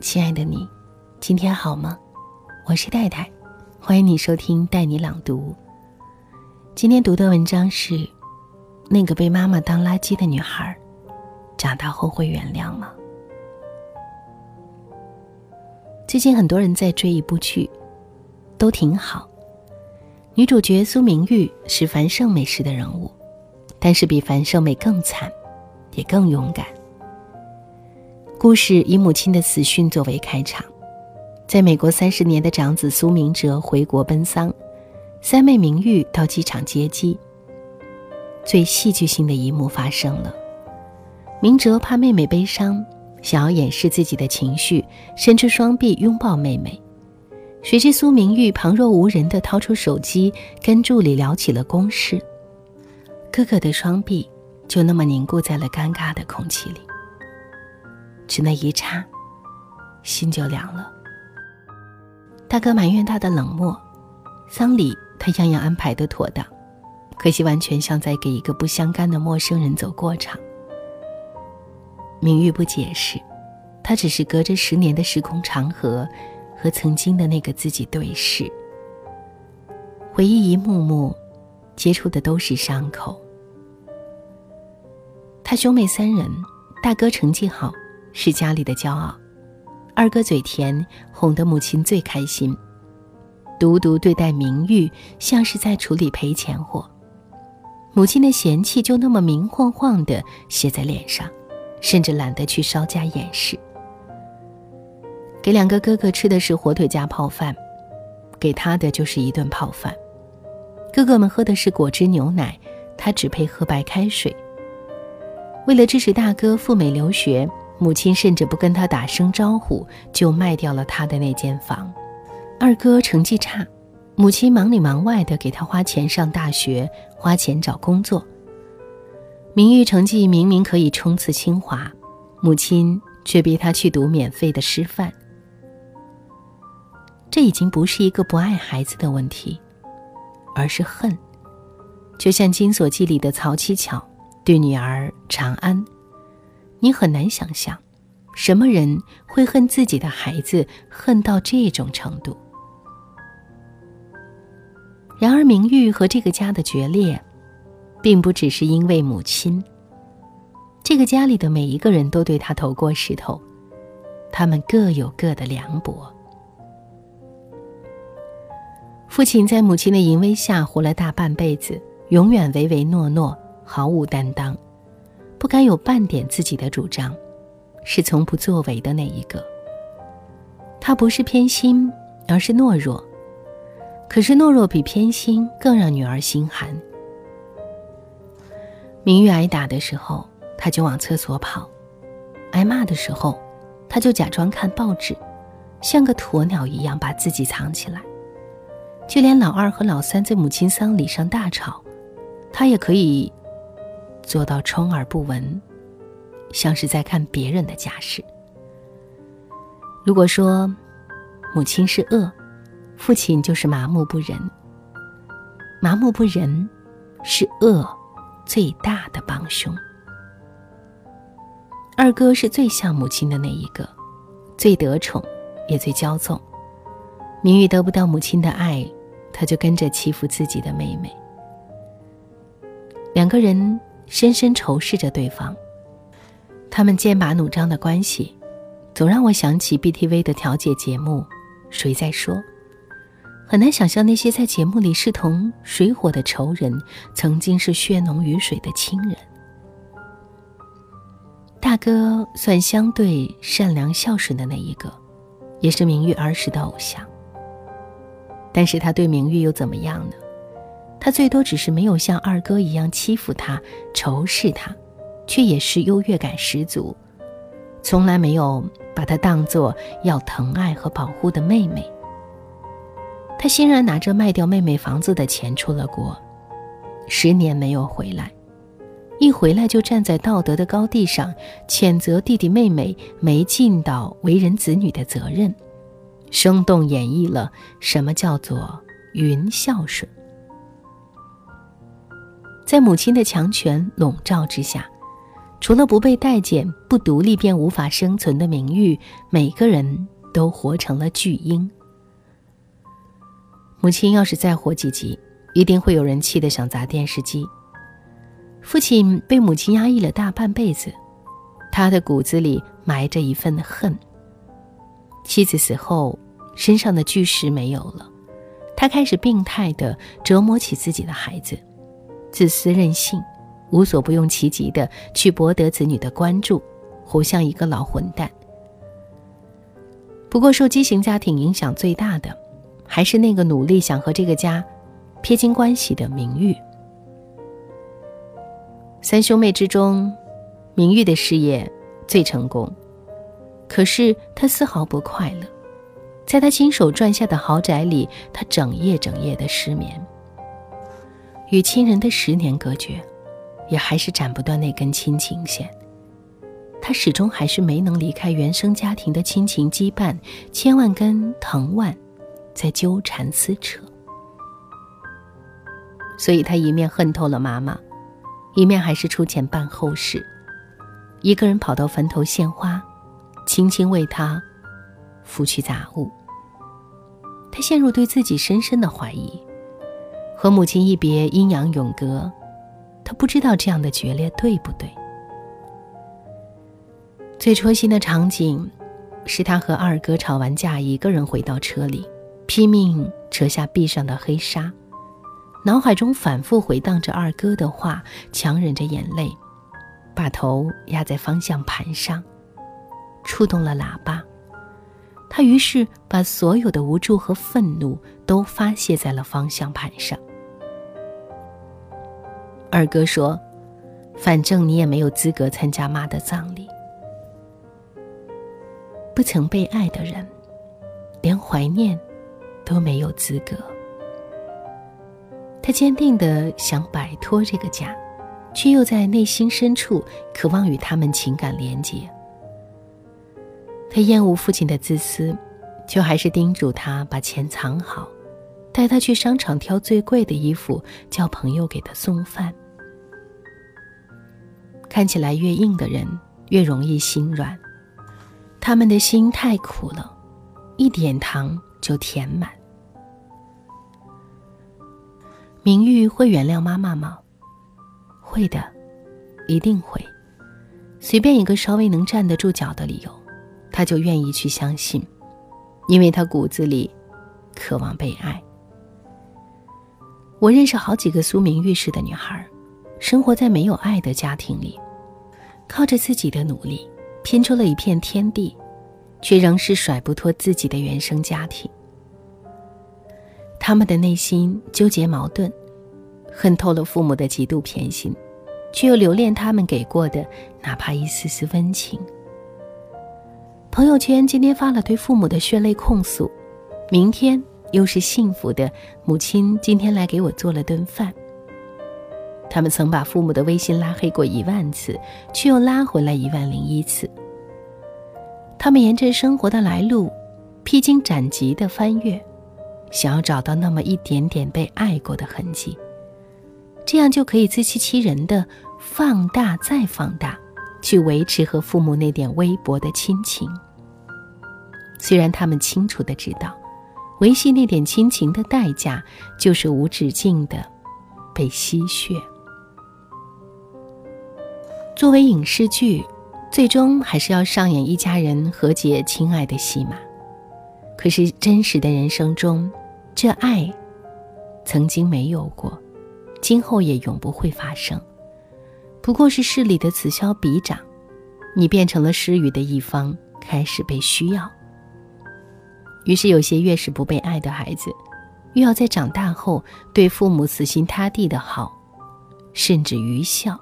亲爱的你，今天好吗？我是戴戴，欢迎你收听带你朗读。今天读的文章是《那个被妈妈当垃圾的女孩》，长大后会原谅吗？最近很多人在追一部剧，都挺好。女主角苏明玉是樊胜美式的人物，但是比樊胜美更惨，也更勇敢。故事以母亲的死讯作为开场，在美国三十年的长子苏明哲回国奔丧，三妹明玉到机场接机。最戏剧性的一幕发生了，明哲怕妹妹悲伤，想要掩饰自己的情绪，伸出双臂拥抱妹妹。谁知苏明玉旁若无人地掏出手机，跟助理聊起了公事。哥哥的双臂就那么凝固在了尴尬的空气里。只那一刹，心就凉了。大哥埋怨他的冷漠，丧礼他样样安排的妥当，可惜完全像在给一个不相干的陌生人走过场。明玉不解释，他只是隔着十年的时空长河，和曾经的那个自己对视，回忆一幕幕，接触的都是伤口。他兄妹三人，大哥成绩好。是家里的骄傲，二哥嘴甜，哄得母亲最开心。独独对待明玉，像是在处理赔钱货。母亲的嫌弃就那么明晃晃的写在脸上，甚至懒得去稍加掩饰。给两个哥哥吃的是火腿加泡饭，给他的就是一顿泡饭。哥哥们喝的是果汁牛奶，他只配喝白开水。为了支持大哥赴美留学。母亲甚至不跟他打声招呼，就卖掉了他的那间房。二哥成绩差，母亲忙里忙外的给他花钱上大学，花钱找工作。明玉成绩明明可以冲刺清华，母亲却逼他去读免费的师范。这已经不是一个不爱孩子的问题，而是恨。就像《金锁记》里的曹七巧对女儿长安。你很难想象，什么人会恨自己的孩子恨到这种程度。然而，明玉和这个家的决裂，并不只是因为母亲。这个家里的每一个人都对他投过石头，他们各有各的凉薄。父亲在母亲的淫威下活了大半辈子，永远唯唯诺诺，毫无担当。不敢有半点自己的主张，是从不作为的那一个。他不是偏心，而是懦弱。可是懦弱比偏心更让女儿心寒。明玉挨打的时候，他就往厕所跑；挨骂的时候，他就假装看报纸，像个鸵鸟一样把自己藏起来。就连老二和老三在母亲丧礼上大吵，他也可以。做到充耳不闻，像是在看别人的家事。如果说母亲是恶，父亲就是麻木不仁。麻木不仁是恶最大的帮凶。二哥是最像母亲的那一个，最得宠，也最骄纵。明玉得不到母亲的爱，他就跟着欺负自己的妹妹。两个人。深深仇视着对方，他们剑拔弩张的关系，总让我想起 BTV 的调解节目《谁在说》。很难想象那些在节目里势同水火的仇人，曾经是血浓于水的亲人。大哥算相对善良孝顺的那一个，也是明玉儿时的偶像。但是他对明玉又怎么样呢？他最多只是没有像二哥一样欺负他、仇视他，却也是优越感十足，从来没有把他当做要疼爱和保护的妹妹。他欣然拿着卖掉妹妹房子的钱出了国，十年没有回来，一回来就站在道德的高地上谴责弟弟妹妹没尽到为人子女的责任，生动演绎了什么叫做“云孝顺”。在母亲的强权笼罩之下，除了不被待见、不独立便无法生存的名誉，每个人都活成了巨婴。母亲要是再活几集，一定会有人气得想砸电视机。父亲被母亲压抑了大半辈子，他的骨子里埋着一份恨。妻子死后，身上的巨石没有了，他开始病态的折磨起自己的孩子，自私任性，无所不用其极地去博得子女的关注，活像一个老混蛋。不过，受畸形家庭影响最大的。还是那个努力想和这个家撇清关系的明玉。三兄妹之中，明玉的事业最成功，可是他丝毫不快乐。在他亲手赚下的豪宅里，他整夜整夜的失眠，与亲人的十年隔绝，也还是斩不断那根亲情线。他始终还是没能离开原生家庭的亲情羁绊，千万根藤蔓。在纠缠撕扯，所以他一面恨透了妈妈，一面还是出钱办后事，一个人跑到坟头献花，轻轻为他拂去杂物。他陷入对自己深深的怀疑，和母亲一别，阴阳永隔，他不知道这样的决裂对不对。最戳心的场景，是他和二哥吵完架，一个人回到车里。拼命扯下臂上的黑纱，脑海中反复回荡着二哥的话，强忍着眼泪，把头压在方向盘上，触动了喇叭。他于是把所有的无助和愤怒都发泄在了方向盘上。二哥说：“反正你也没有资格参加妈的葬礼。”不曾被爱的人，连怀念。都没有资格。他坚定的想摆脱这个家，却又在内心深处渴望与他们情感连结。他厌恶父亲的自私，却还是叮嘱他把钱藏好，带他去商场挑最贵的衣服，叫朋友给他送饭。看起来越硬的人越容易心软，他们的心太苦了，一点糖就填满。明玉会原谅妈妈吗？会的，一定会。随便一个稍微能站得住脚的理由，他就愿意去相信，因为他骨子里渴望被爱。我认识好几个苏明玉式的女孩，生活在没有爱的家庭里，靠着自己的努力拼出了一片天地，却仍是甩不脱自己的原生家庭。他们的内心纠结矛盾，恨透了父母的极度偏心，却又留恋他们给过的哪怕一丝丝温情。朋友圈今天发了对父母的血泪控诉，明天又是幸福的母亲今天来给我做了顿饭。他们曾把父母的微信拉黑过一万次，却又拉回来一万零一次。他们沿着生活的来路，披荆斩棘的翻阅。想要找到那么一点点被爱过的痕迹，这样就可以自欺欺人的放大再放大，去维持和父母那点微薄的亲情。虽然他们清楚的知道，维系那点亲情的代价就是无止境的被吸血。作为影视剧，最终还是要上演一家人和解、亲爱的戏码。可是真实的人生中，这爱曾经没有过，今后也永不会发生。不过是势力的此消彼长，你变成了失语的一方，开始被需要。于是有些越是不被爱的孩子，越要在长大后对父母死心塌地的好，甚至愚孝。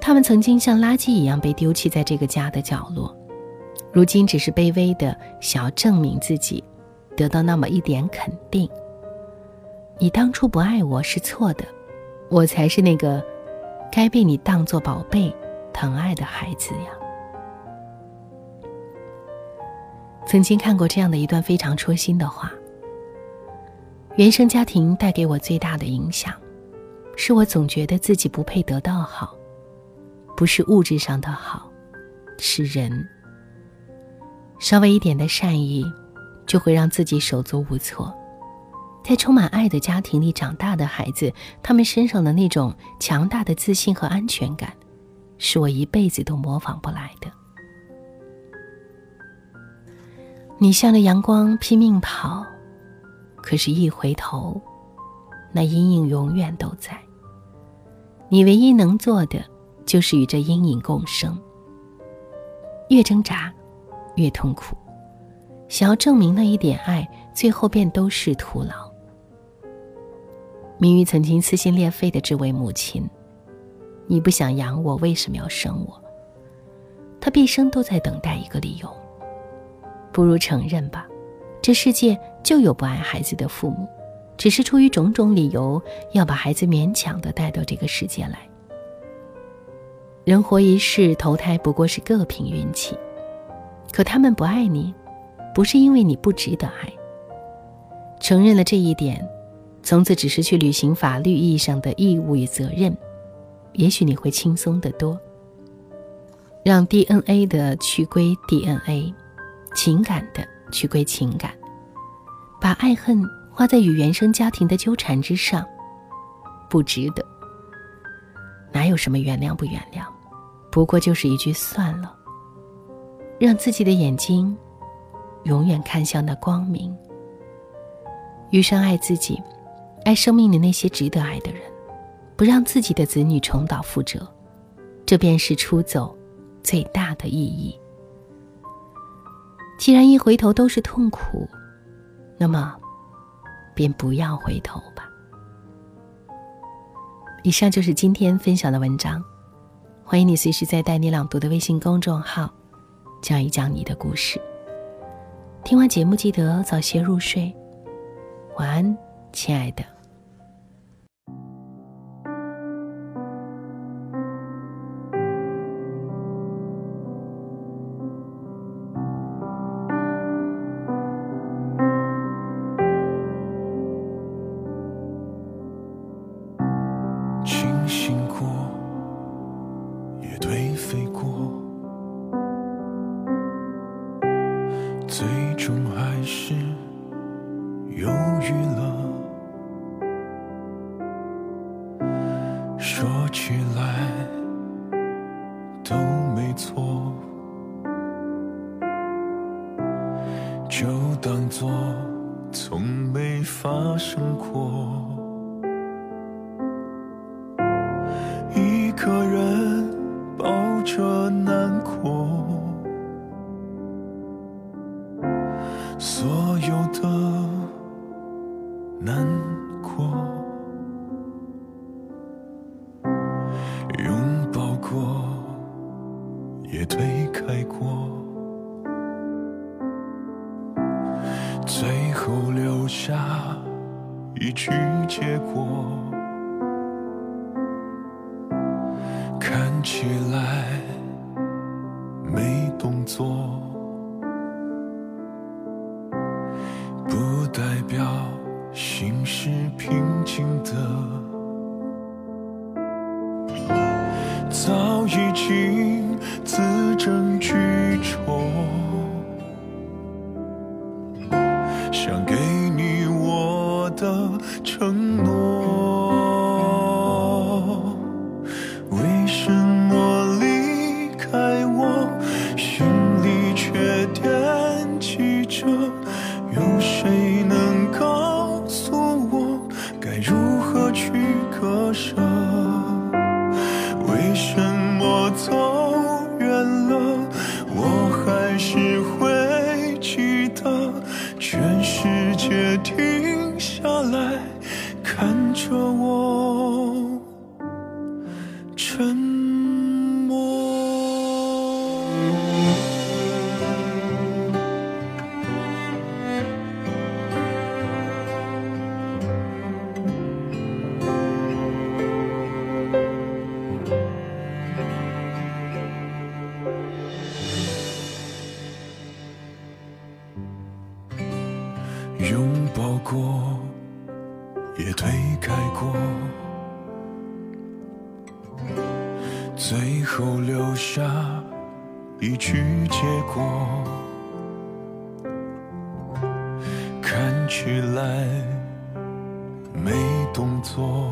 他们曾经像垃圾一样被丢弃在这个家的角落。如今只是卑微的想要证明自己，得到那么一点肯定。你当初不爱我是错的，我才是那个该被你当做宝贝疼爱的孩子呀。曾经看过这样的一段非常戳心的话：原生家庭带给我最大的影响，是我总觉得自己不配得到好，不是物质上的好，是人。稍微一点的善意，就会让自己手足无措。在充满爱的家庭里长大的孩子，他们身上的那种强大的自信和安全感，是我一辈子都模仿不来的。你向着阳光拼命跑，可是，一回头，那阴影永远都在。你唯一能做的，就是与这阴影共生。越挣扎，越痛苦。想要证明那一点爱，最后便都是徒劳。明玉曾经撕心裂肺的质问母亲：“你不想养我，为什么要生我？”他毕生都在等待一个理由。不如承认吧，这世界就有不爱孩子的父母，只是出于种种理由要把孩子勉强的带到这个世界来。人活一世，投胎不过是各凭运气。可他们不爱你，不是因为你不值得爱。承认了这一点。从此只是去履行法律意义上的义务与责任，也许你会轻松得多。让 DNA 的去归 DNA，情感的去归情感，把爱恨花在与原生家庭的纠缠之上，不值得。哪有什么原谅不原谅，不过就是一句算了。让自己的眼睛永远看向那光明。余生爱自己。爱生命里那些值得爱的人，不让自己的子女重蹈覆辙，这便是出走最大的意义。既然一回头都是痛苦，那么便不要回头吧。以上就是今天分享的文章，欢迎你随时在带你朗读的微信公众号讲一讲你的故事。听完节目记得早些入睡，晚安，亲爱的。就当作从没发生过。最后留下一句结果，看起来没动作，不代表心是平静的，想给你我的承诺。全世界停。下来看着我，拥抱过。也推开过，最后留下一句结果，看起来没动作，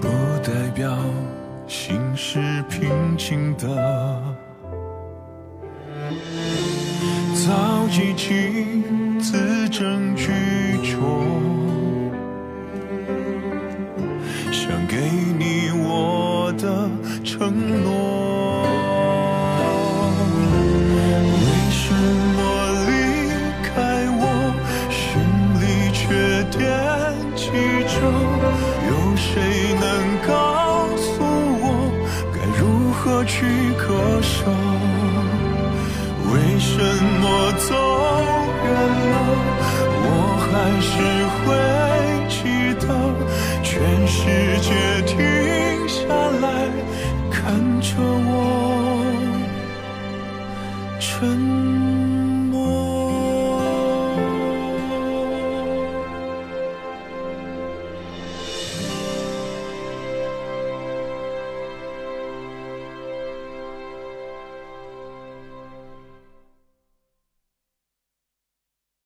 不代表心是平静的，早已经自斟世界停下来看着我。